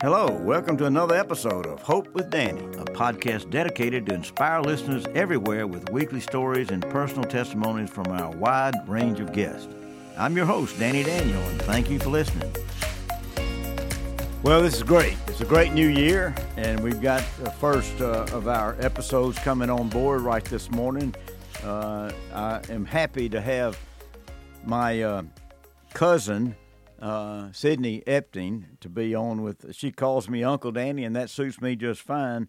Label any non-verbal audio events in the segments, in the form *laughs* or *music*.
Hello, welcome to another episode of Hope with Danny, a podcast dedicated to inspire listeners everywhere with weekly stories and personal testimonies from our wide range of guests. I'm your host, Danny Daniel, and thank you for listening. Well, this is great. It's a great new year, and we've got the first uh, of our episodes coming on board right this morning. Uh, I am happy to have my uh, cousin, uh, Sydney Epting to be on with. She calls me Uncle Danny, and that suits me just fine.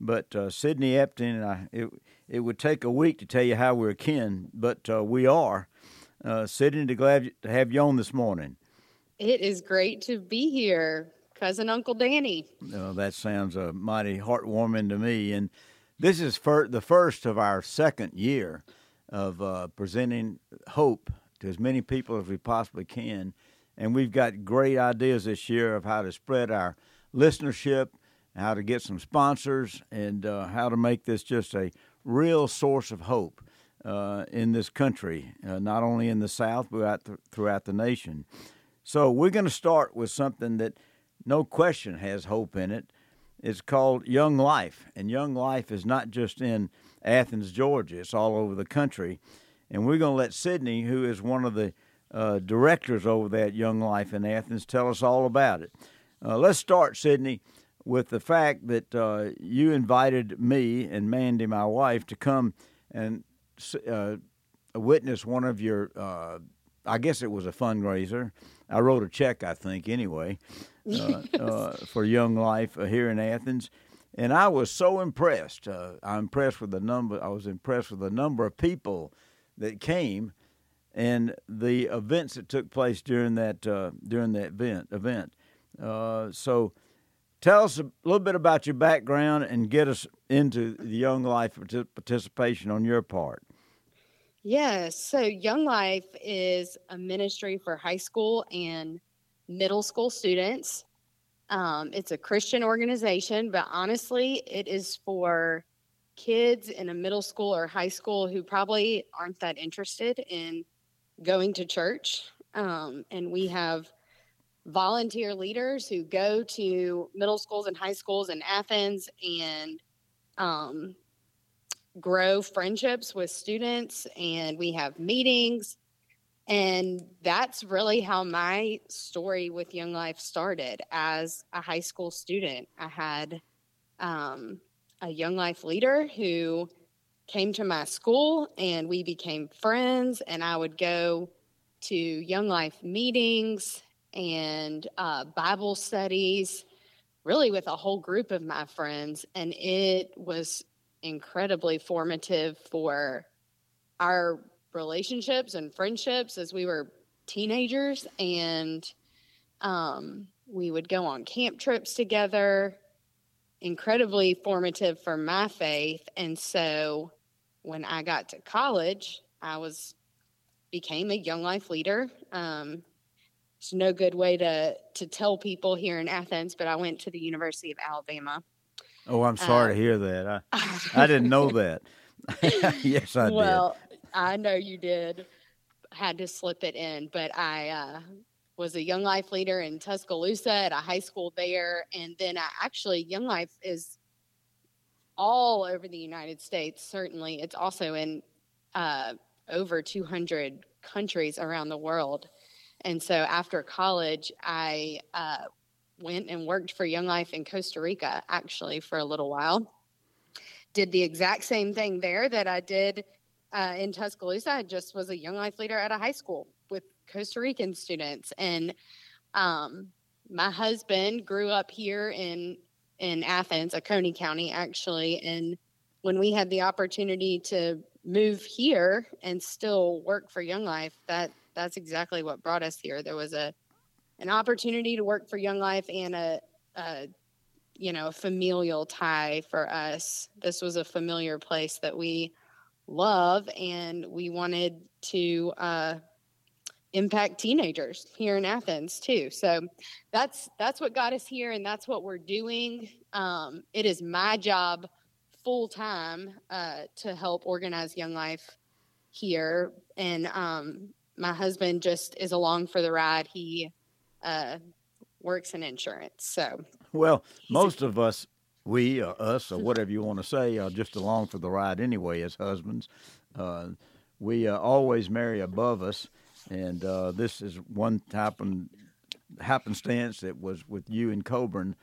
But uh, Sydney Epting, I, it it would take a week to tell you how we're kin, but uh, we are. Uh, Sydney, to glad to have you on this morning. It is great to be here, cousin Uncle Danny. That sounds uh, mighty heartwarming to me, and this is for the first of our second year of uh, presenting hope to as many people as we possibly can and we've got great ideas this year of how to spread our listenership, how to get some sponsors, and uh, how to make this just a real source of hope uh, in this country, uh, not only in the South, but throughout the nation. So we're going to start with something that no question has hope in it. It's called Young Life, and Young Life is not just in Athens, Georgia; it's all over the country. And we're going to let Sydney, who is one of the uh, directors over that Young Life in Athens tell us all about it. Uh, let's start, Sydney, with the fact that uh, you invited me and Mandy, my wife, to come and uh, witness one of your. Uh, I guess it was a fundraiser. I wrote a check, I think, anyway, *laughs* uh, yes. for Young Life here in Athens and I was so impressed. Uh, I'm impressed with the number. I was impressed with the number of people that came, and the events that took place during that uh, during that event event. Uh, so, tell us a little bit about your background and get us into the Young Life participation on your part. Yes, so Young Life is a ministry for high school and middle school students. Um, it's a Christian organization, but honestly, it is for kids in a middle school or high school who probably aren't that interested in going to church. Um, and we have volunteer leaders who go to middle schools and high schools in Athens and um, grow friendships with students. And we have meetings. And that's really how my story with Young Life started as a high school student. I had um, a Young Life leader who came to my school and we became friends and i would go to young life meetings and uh, bible studies really with a whole group of my friends and it was incredibly formative for our relationships and friendships as we were teenagers and um, we would go on camp trips together incredibly formative for my faith. And so when I got to college, I was became a young life leader. Um, it's no good way to to tell people here in Athens, but I went to the University of Alabama. Oh, I'm sorry uh, to hear that. I *laughs* I didn't know that. *laughs* yes, I well, did. Well, I know you did. Had to slip it in, but I uh, was a Young Life leader in Tuscaloosa at a high school there. And then I actually, Young Life is all over the United States, certainly. It's also in uh, over 200 countries around the world. And so after college, I uh, went and worked for Young Life in Costa Rica, actually, for a little while. Did the exact same thing there that I did uh, in Tuscaloosa. I just was a Young Life leader at a high school with Costa Rican students. And um, my husband grew up here in in Athens, Oconee County, actually. And when we had the opportunity to move here and still work for Young Life, that that's exactly what brought us here. There was a an opportunity to work for Young Life and a, a you know a familial tie for us. This was a familiar place that we love, and we wanted to uh, impact teenagers here in Athens too. So that's that's what got us here, and that's what we're doing. Um, it is my job full time uh, to help organize Young Life here, and um, my husband just is along for the ride. He uh, works in insurance. So, well, most of us, we, or us, or *laughs* whatever you want to say, are just along for the ride anyway as husbands. Uh, we uh, always marry above us, and uh, this is one of happenstance that was with you in Coburn.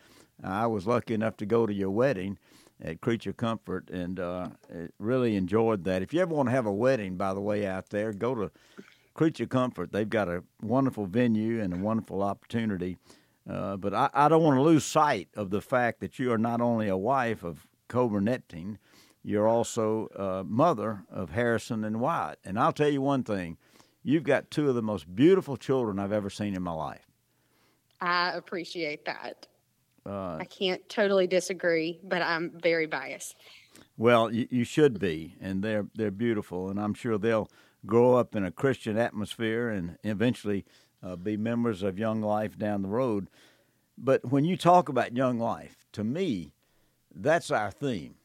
I was lucky enough to go to your wedding at Creature Comfort, and uh, really enjoyed that. If you ever want to have a wedding, by the way, out there, go to Creature Comfort. They've got a wonderful venue and a wonderful opportunity. Uh, but I, I, don't want to lose sight of the fact that you are not only a wife of Coburn Epting, you're also a mother of Harrison and Wyatt. And I'll tell you one thing you've got two of the most beautiful children I've ever seen in my life. I appreciate that. Uh, I can't totally disagree, but I'm very biased. Well, you, you should be, and they're they're beautiful, and I'm sure they'll grow up in a Christian atmosphere and eventually uh, be members of Young Life down the road. But when you talk about Young Life, to me, that's our theme.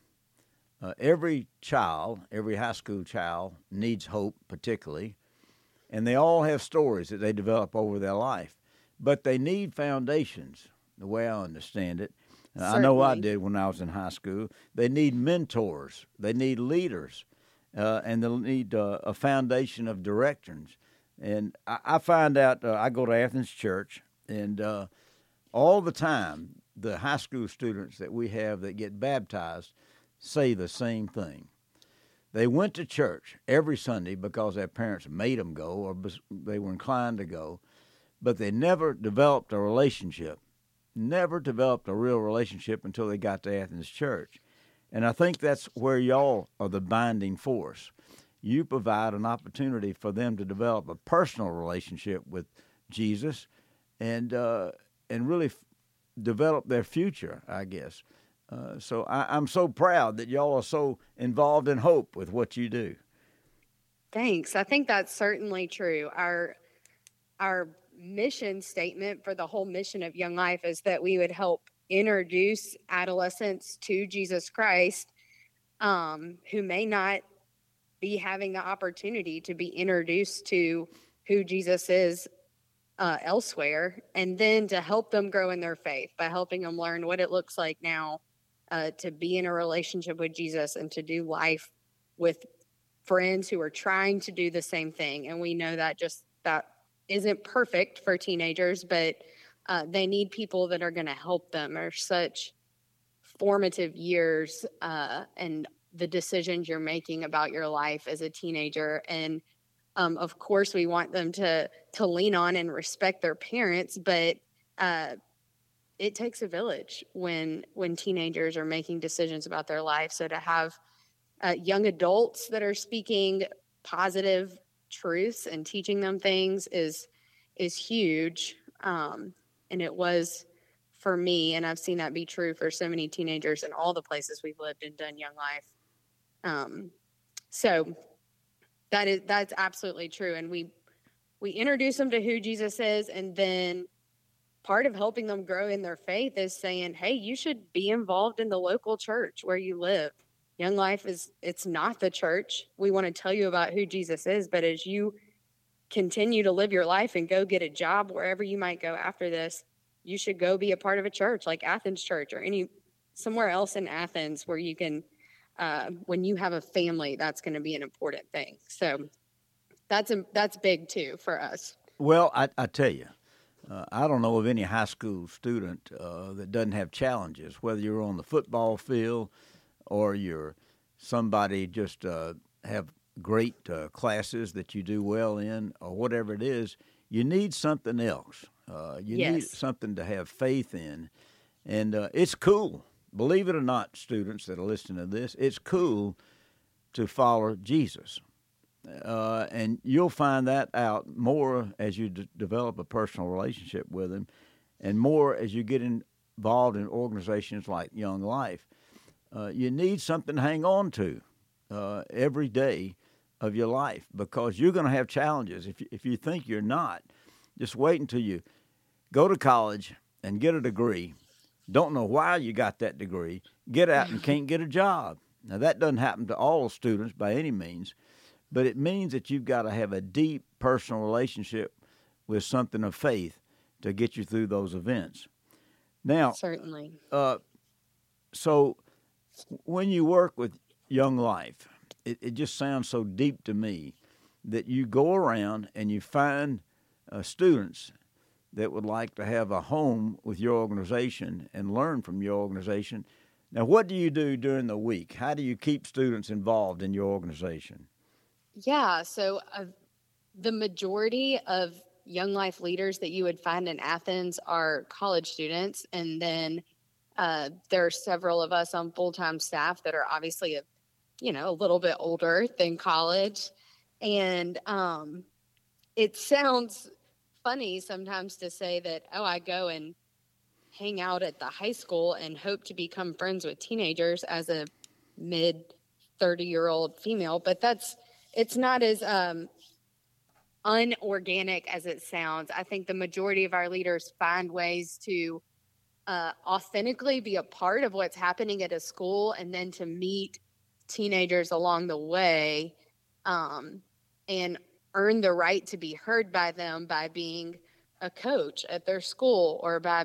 Uh, every child, every high school child needs hope, particularly, and they all have stories that they develop over their life. But they need foundations the way I understand it. I know I did when I was in high school. They need mentors, they need leaders, uh, and they'll need uh, a foundation of directions. And I, I find out uh, I go to Athens Church, and uh, all the time, the high school students that we have that get baptized say the same thing. They went to church every Sunday because their parents made them go or they were inclined to go, but they never developed a relationship never developed a real relationship until they got to Athens Church. And I think that's where y'all are the binding force. You provide an opportunity for them to develop a personal relationship with Jesus and uh, and really f- develop their future, I guess. Uh, so I, I'm so proud that y'all are so involved in hope with what you do. Thanks. I think that's certainly true. Our our mission statement for the whole mission of Young Life is that we would help introduce adolescents to Jesus Christ um, who may not be having the opportunity to be introduced to who Jesus is uh, elsewhere, and then to help them grow in their faith by helping them learn what it looks like now uh, to be in a relationship with Jesus and to do life with friends who are trying to do the same thing. And we know that just that isn't perfect for teenagers, but uh, they need people that are going to help them. Are such formative years uh, and the decisions you're making about your life as a teenager, and um, of course, we want them to to lean on and respect their parents, but uh, it takes a village when when teenagers are making decisions about their life. So to have uh, young adults that are speaking positive truths and teaching them things is is huge. Um, and it was for me and i've seen that be true for so many teenagers in all the places we've lived and done young life. Um, so that is that's absolutely true. And we we introduce them to who jesus is and then part of helping them grow in their faith is saying hey you should be involved in the local church where you live Young Life is it's not the church. We want to tell you about who Jesus is, but as you continue to live your life and go get a job wherever you might go after this, you should go be a part of a church like Athens Church or any somewhere else in Athens where you can uh, when you have a family, that's going to be an important thing. So that's a, that's big too for us. Well, I, I tell you, uh, I don't know of any high school student uh, that doesn't have challenges, whether you're on the football field, or you're somebody just uh, have great uh, classes that you do well in, or whatever it is, you need something else. Uh, you yes. need something to have faith in, and uh, it's cool. Believe it or not, students that are listening to this, it's cool to follow Jesus. Uh, and you'll find that out more as you d- develop a personal relationship with him, and more as you get involved in organizations like Young Life uh, you need something to hang on to uh, every day of your life because you're going to have challenges. If if you think you're not, just wait until you go to college and get a degree. Don't know why you got that degree. Get out and *laughs* can't get a job. Now that doesn't happen to all students by any means, but it means that you've got to have a deep personal relationship with something of faith to get you through those events. Now, certainly. Uh, so, when you work with Young Life, it, it just sounds so deep to me that you go around and you find uh, students that would like to have a home with your organization and learn from your organization. Now, what do you do during the week? How do you keep students involved in your organization? Yeah, so uh, the majority of young life leaders that you would find in Athens are college students, and then uh, there are several of us on full time staff that are obviously a, you know, a little bit older than college, and um, it sounds funny sometimes to say that, oh, I go and hang out at the high school and hope to become friends with teenagers as a mid 30 year old female, but that's, it's not as um, unorganic as it sounds. I think the majority of our leaders find ways to uh, authentically be a part of what's happening at a school and then to meet teenagers along the way um, and earn the right to be heard by them by being a coach at their school or by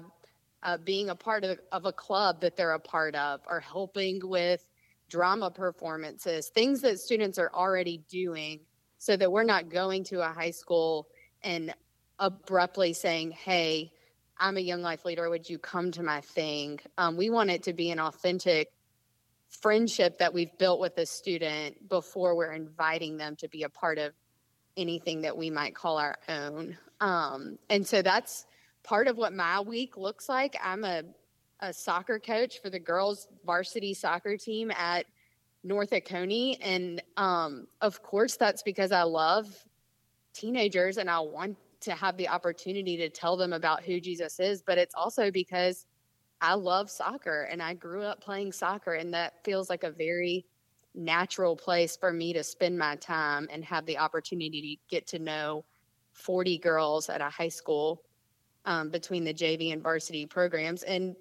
uh, being a part of, of a club that they're a part of or helping with drama performances, things that students are already doing so that we're not going to a high school and abruptly saying, hey, I'm a young life leader. Would you come to my thing? Um, we want it to be an authentic friendship that we've built with a student before we're inviting them to be a part of anything that we might call our own. Um, and so that's part of what my week looks like. I'm a, a soccer coach for the girls varsity soccer team at North Oconee. And um, of course, that's because I love teenagers and I want to have the opportunity to tell them about who Jesus is. But it's also because I love soccer and I grew up playing soccer, and that feels like a very natural place for me to spend my time and have the opportunity to get to know 40 girls at a high school um, between the JV and varsity programs and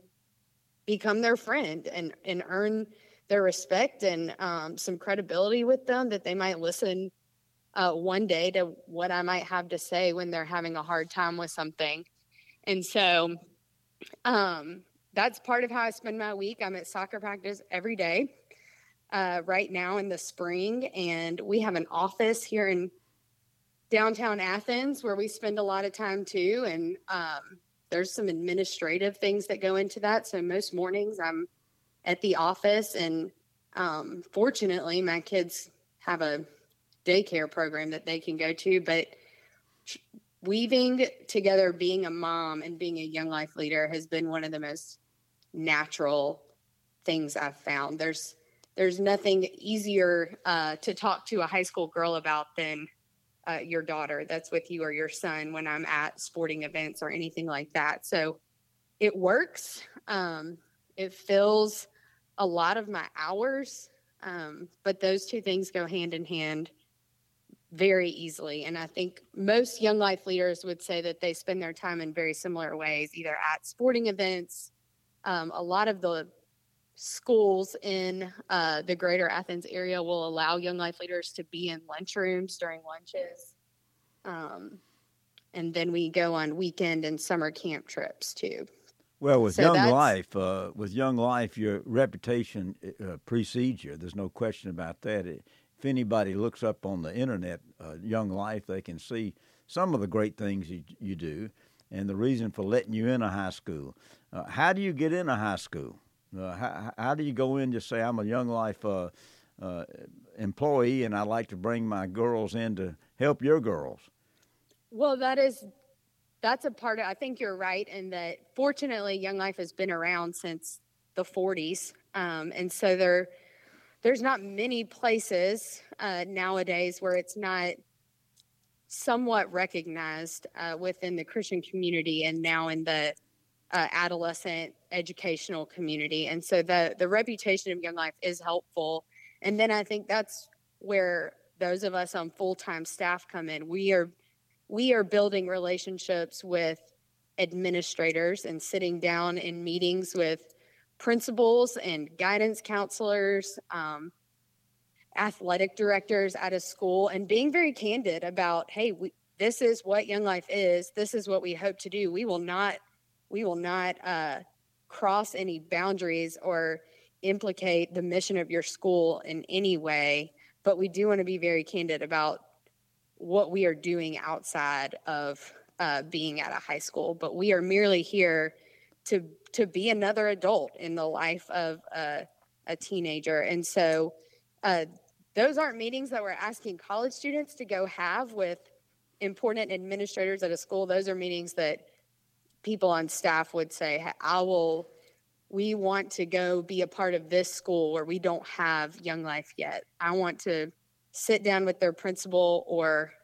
become their friend and, and earn their respect and um, some credibility with them that they might listen uh, one day to what I might have to say when they're having a hard time with something. And so um, that's part of how I spend my week. I'm at soccer practice every day uh, right now in the spring, and we have an office here in downtown Athens where we spend a lot of time too. And um, there's some administrative things that go into that. So most mornings I'm at the office, and um, fortunately, my kids have a daycare program that they can go to. But weaving together being a mom and being a young life leader has been one of the most natural things I've found. There's there's nothing easier uh, to talk to a high school girl about than uh, your daughter that's with you or your son when I'm at sporting events or anything like that. So it works. Um, it fills a lot of my hours, um, but those two things go hand in hand very easily. And I think most young life leaders would say that they spend their time in very similar ways, either at sporting events. Um, a lot of the schools in uh, the greater Athens area will allow young life leaders to be in lunchrooms during lunches. Um, and then we go on weekend and summer camp trips too. Well, with so Young Life, uh, with Young Life, your reputation uh, precedes you. There's no question about that. If anybody looks up on the internet, uh, Young Life, they can see some of the great things you, you do and the reason for letting you in a high school. Uh, how do you get in a high school? Uh, how, how, do you go in to say I'm a Young Life uh, uh, employee and I'd like to bring my girls in to help your girls? Well, that is that's a part of. I think you're right in that. Fortunately, Young Life has been around since the 40s, um, and so there there's not many places uh, nowadays where it's not somewhat recognized uh, within the Christian community and now in the uh, adolescent educational community. And so the the reputation of Young Life is helpful. And then I think that's where those of us on full time staff come in. We are we are building relationships with administrators and sitting down in meetings with principals and guidance counselors, um, athletic directors at a school, and being very candid about, hey, we this is what Young Life is. This is what we hope to do. We will not, we will not uh, cross any boundaries or implicate the mission of your school in any way. But we do want to be very candid about what we are doing outside of uh, being at a high school. But we are merely here to to be another adult in the life of a, a teenager. And so, uh, those aren't meetings that we're asking college students to go have with important administrators at a school. Those are meetings that people on staff would say, I will, we want to go be a part of this school where we don't have Young Life yet. I want to sit down with their principal or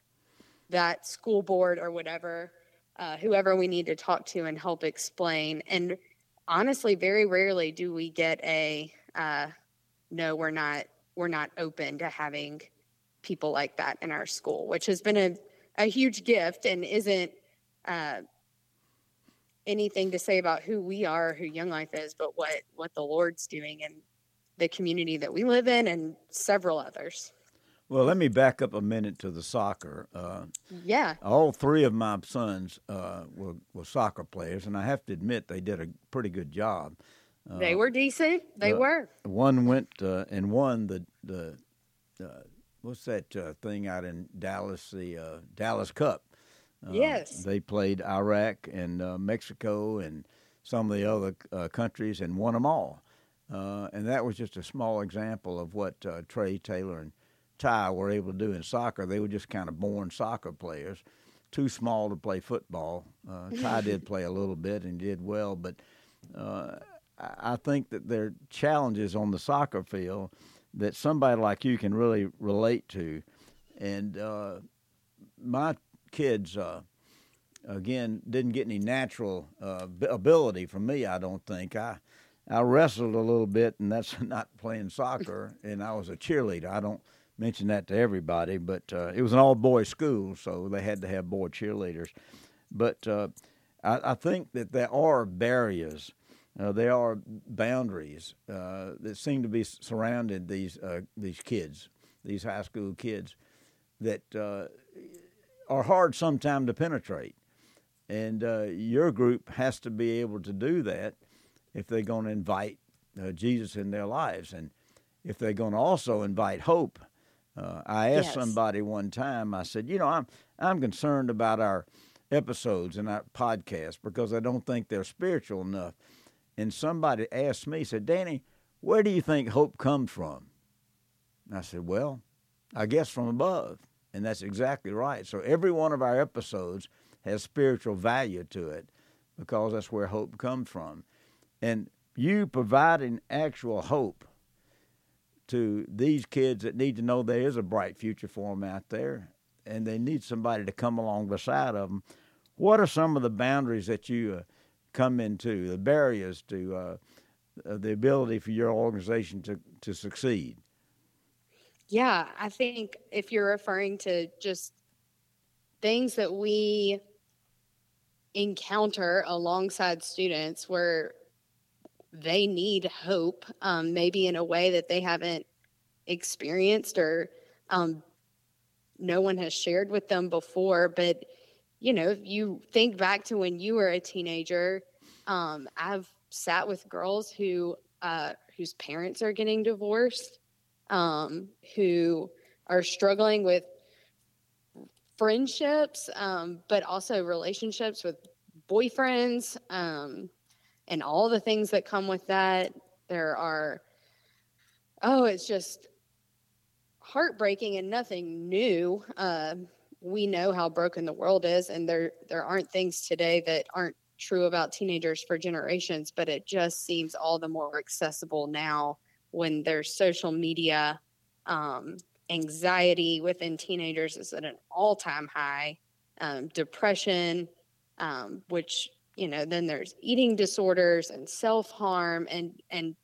that school board or whatever, uh, whoever we need to talk to and help explain. And honestly, very rarely do we get a uh, no, we're not we're not open to having people like that in our school, which has been a, a huge gift and isn't uh, anything to say about who we are, who Young Life is, but what what the Lord's doing in the community that we live in and several others. Well, let me back up a minute to the soccer. Uh, yeah. All three of my sons uh, were, were soccer players, and I have to admit they did a pretty good job. Uh, they were decent. They were. One went uh, and won the the uh, what's that uh, thing out in Dallas, the Dallas Cup. Yes. They played Iraq and Mexico and some of the other countries and won them all. and that was just a small example of what Trey Taylor and Ty were able to do in soccer. They were just kind of born soccer players, too small to play football. Uh, Ty did *laughs* play a little bit and did well, but uh, I think that there are challenges on the soccer field that somebody like you can really relate to. And uh, my kids, uh, again, didn't get any natural uh, ability from me. I don't think I. I wrestled a little bit, and that's *laughs* not playing soccer. And I was a cheerleader. I don't mention that to everybody, but uh, it was an all boys school, so they had to have boy cheerleaders. But uh, I, I, think that there are barriers, uh, there are boundaries uh, that seem to be surrounding these uh, these kids, these high school kids, that uh, are hard sometimes to penetrate. And your group has to be able to do that if they're going to invite Jesus in their lives, and if they're going to also invite hope uh, I asked yes. somebody one time. I said, "You know, I'm I'm concerned about our episodes and our podcast because I don't think they're spiritual enough." And somebody asked me, said, "Danny, where do you think hope comes from?" And I said, "Well, I guess from above." And that's exactly right. So every one of our episodes has spiritual value to it because that's where hope comes from. And you providing actual hope to these kids that need to know there is a bright future for them out there, and they need somebody to come along beside of them. What are some of the boundaries that you uh, come into, the barriers to uh, uh, the ability for your organization to, to succeed? Yeah, I think if you're referring to just things that we encounter alongside students where they need hope, um, maybe in a way that they haven't experienced or um, no one has shared with them before. But, you know, if you think back to when you were a teenager, um, I've sat with girls who uh, whose parents are getting divorced, um, who are struggling with friendships, um, but also relationships with boyfriends. Um, and all the things that come with that. There are, oh, it's just heartbreaking and nothing new. Uh, we know how broken the world is, and there there aren't things today that aren't true about teenagers for generations. But it just seems all the more accessible now when there's social media. Um, anxiety within teenagers is at an all time high. Um, depression, um, which you know then there's eating disorders and self-harm and and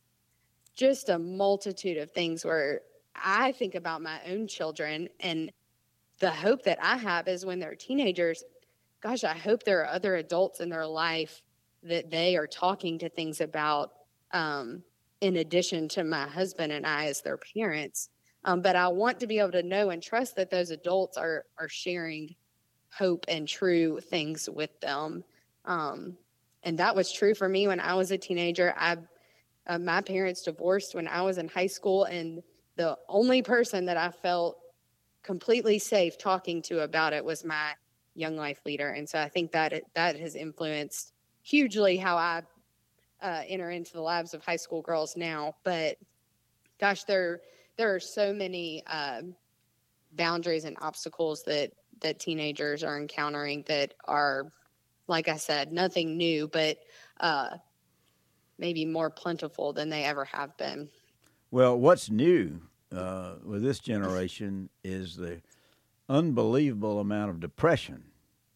just a multitude of things where i think about my own children and the hope that i have is when they're teenagers gosh i hope there are other adults in their life that they are talking to things about um, in addition to my husband and i as their parents um, but i want to be able to know and trust that those adults are are sharing hope and true things with them. Um, and that was true for me when I was a teenager. I, uh, my parents divorced when I was in high school, and the only person that I felt completely safe talking to about it was my young life leader. And so I think that it, that has influenced hugely how I uh, enter into the lives of high school girls now. But gosh, there there are so many um, boundaries and obstacles that that teenagers are encountering that are, like I said, nothing new, but uh, maybe more plentiful than they ever have been. Well, what's new uh, with this generation is the unbelievable amount of depression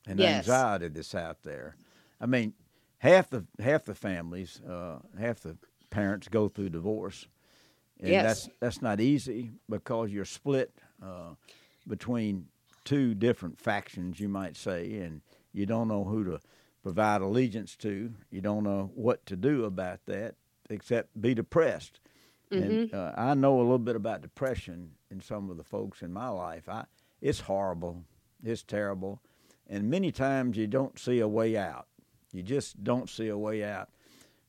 and Yes. anxiety that's out there. I mean, half the half the families, uh, half the parents go through divorce, and Yes. that's that's not easy because you're split uh, between two different factions, you might say, and you don't know who to provide allegiance to. You don't know what to do about that except be depressed. And uh, I know a little bit about depression in some of the folks in my life. I it's horrible, it's terrible, and many times you don't see a way out. You just don't see a way out.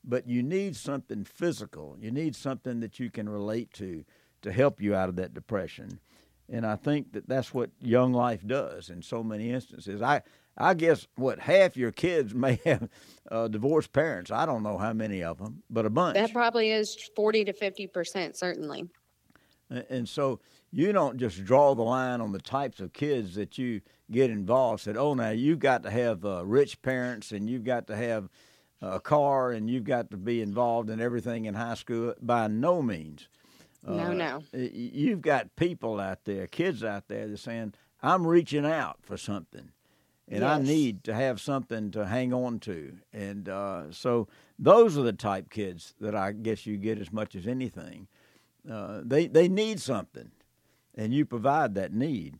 But you need something physical. You need something that you can relate to to help you out of that depression. And I think that that's what Young Life does in so many instances. I I guess what half your kids *laughs* may have uh, divorced parents. I don't know how many of them, but a bunch. That probably is 40 to 50%, certainly. And so you don't just draw the line on the types of kids that you get involved. Said, oh, now you've got to have uh, rich parents and you've got to have a car and you've got to be involved in everything in high school. By no means. No, Uh, no. You've got people out there, kids out there, that saying, I'm reaching out for something. And I need to have something to hang on to. And uh, so those are the type kids that I guess you get as much as anything. Uh, they, they need something, and you provide that need.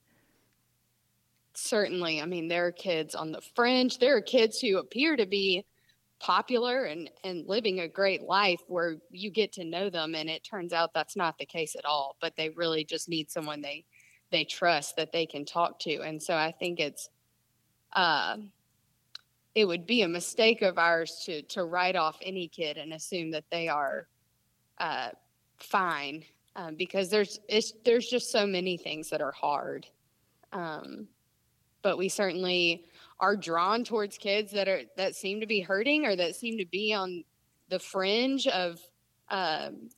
Certainly. I mean, there are kids on the fringe. There are kids who appear to be popular and, and living a great life where you get to know them and it turns out that's not the case at all. But they really just need someone they they trust that they can talk to. And so I think it's uh it would be a mistake of ours to to write off any kid and assume that they are uh fine um, because there's there's just so many things that are hard. Um, but we certainly are drawn towards kids that are that seem to be hurting or that seem to be on the fringe of um,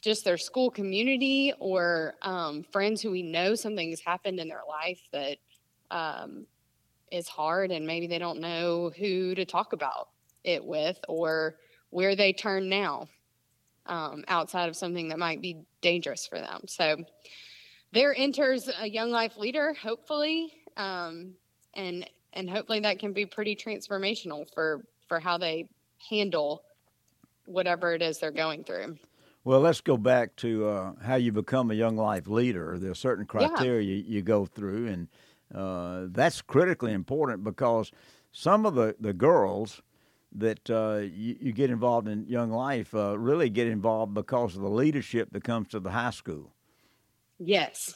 just their school community or um, friends who we know something's happened in their life that um, is hard and maybe they don't know who to talk about it with or where they turn now um, outside of something that might be dangerous for them. So there enters a young life leader, hopefully, um, and and hopefully that can be pretty transformational for for how they handle whatever it is they're going through. Well, let's go back to uh, how you become a young life leader. There are certain Yeah. criteria you go through, and uh, that's critically important because some of the, the girls that uh, you, you get involved in young life uh, really get involved because of the leadership that comes to the high school. Yes.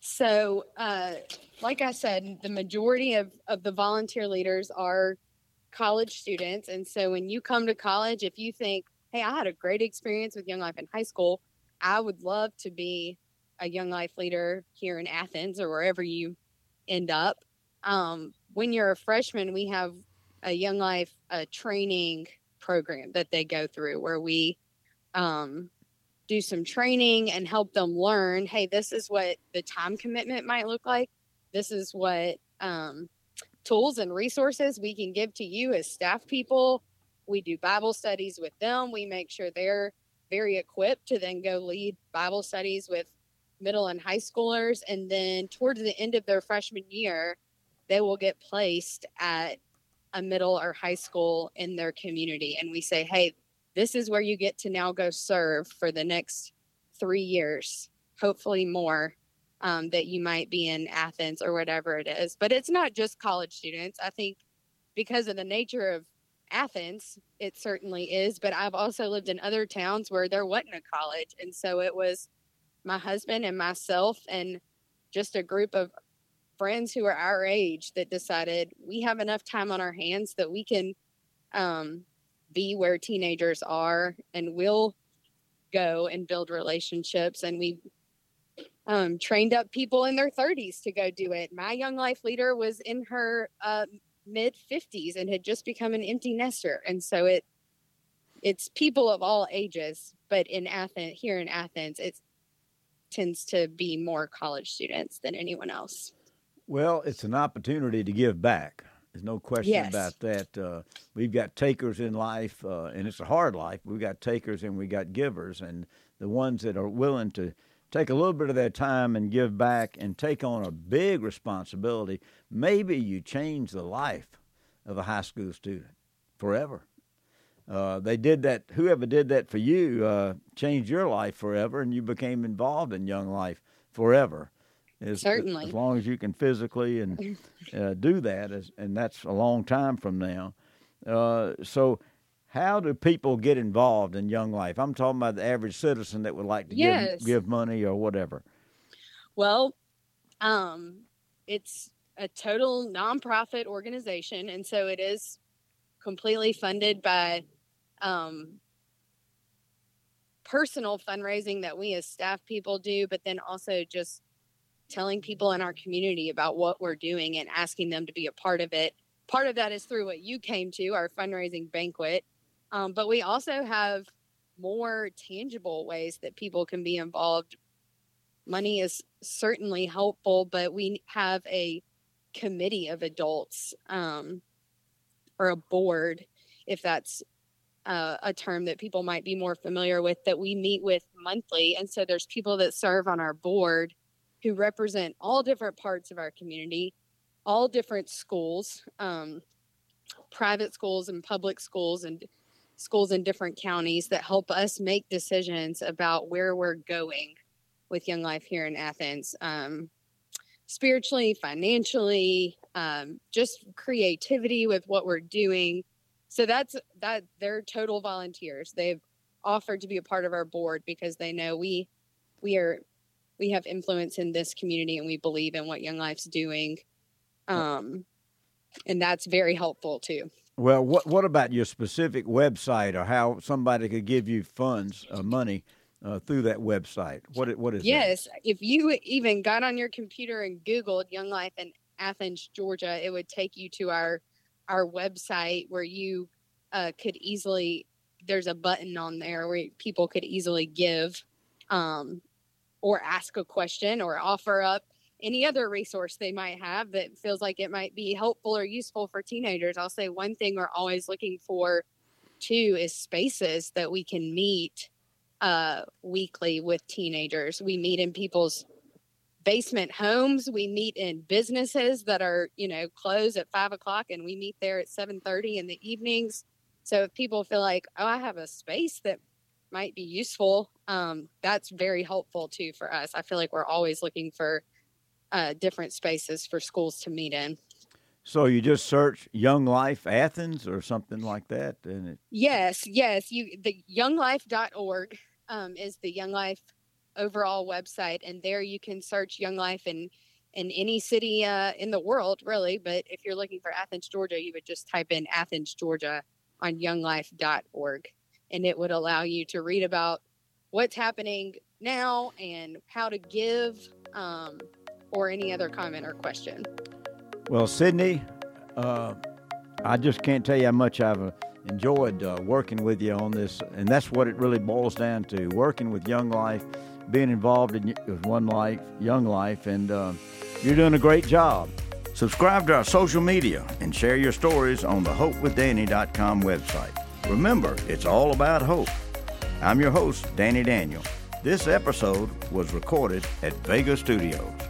So, uh, like I said, the majority of, of the volunteer leaders are college students. And so when you come to college, if you think, hey, I had a great experience with Young Life in high school, I would love to be a Young Life leader here in Athens or wherever you end up. Um, when you're a freshman, we have a Young Life uh, training program that they go through where we um, do some training and help them learn hey this is what the time commitment might look like. This is what um, tools and resources we can give to you as staff people. We do bible studies with them. We make sure they're very equipped to then go lead bible studies with middle and high schoolers and then towards the end of their freshman year they will get placed at a middle or high school in their community and we say hey this is where you get to now go serve for the next three years, hopefully more, um, that you might be in Athens or whatever it is. But it's not just college students. I think because of the nature of Athens, it certainly is. But I've also lived in other towns where there wasn't a college. And so it was my husband and myself and just a group of friends who are our age that decided we have enough time on our hands that we can um, be where teenagers are and we'll go and build relationships. And we um, trained up people in their 30s to go do it. My young life leader was in her uh, mid 50s and had just become an empty nester. And so it it's people of all ages, but in Athens, here in Athens, it tends to be more college students than anyone else. Well, it's an opportunity to give back. There's no question Yes. about that. Uh, we've got takers in life, uh, and it's a hard life. We've got takers and we got givers, and the ones that are willing to take a little bit of their time and give back and take on a big responsibility. Maybe you change the life of a high school student forever. Uh, they did that. Whoever did that for you uh, changed your life forever, and you became involved in young life forever. As, Certainly. as long as you can physically and *laughs* uh, do that, as, and that's a long time from now. Uh, so, how do people get involved in young life? I'm talking about the average citizen that would like to Yes. give give money or whatever. Well, um, it's a total nonprofit organization, and so it is completely funded by um, personal fundraising that we as staff people do, but then also just telling people in our community about what we're doing and asking them to be a part of it. Part of that is through what you came to, our fundraising banquet. Um, but we also have more tangible ways that people can be involved. Money is certainly helpful, but we have a committee of adults um, or a board, if that's uh, a term that people might be more familiar with, that we meet with monthly. And so there's people that serve on our board who represent all different parts of our community, all different schools, um, private schools and public schools, and schools in different counties that help us make decisions about where we're going with Young Life here in Athens. Um, spiritually, financially, um, just creativity with what we're doing. So that's that they're total volunteers. They've offered to be a part of our board because they know we we are we have influence in this community and we believe in what Young Life's doing. Um, and that's very helpful too. Well, what what about your specific website or how somebody could give you funds, uh, money uh, through that website? What what is that? Yes, if you even got on your computer and Googled Young Life in Athens, Georgia, it would take you to our our website where you uh, could easily. There's a button on there where people could easily give, um, or ask a question, or offer up any other resource they might have that feels like it might be helpful or useful for teenagers. I'll say one thing we're always looking for too is spaces that we can meet uh, weekly with teenagers. We meet in people's basement homes. We meet in businesses that are, you know, closed at five o'clock, and we meet there at seven thirty in the evenings. So if people feel like, oh, I have a space that might be useful, um, that's very helpful too for us. I feel like we're always looking for uh, different spaces for schools to meet in. So you just search Young Life Athens or something like that, and it, Yes, yes. You the younglife.org um, is the Young Life overall website, and there you can search Young Life in in any city uh, in the world, really. But if you're looking for Athens, Georgia, you would just type in Athens, Georgia on younglife.org, and it would allow you to read about what's happening now and how to give, um, or any other comment or question. well, Sydney, uh, I just can't tell you how much I've uh, enjoyed uh, working with you on this, and that's what it really boils down to: working with Young Life, being involved in One Life, Young Life, and uh, you're doing a great job. Subscribe to our social media and share your stories on the HopeWithDanny.com website. Remember, it's all about hope. I'm your host, Danny Daniel. This episode was recorded at Vega Studios.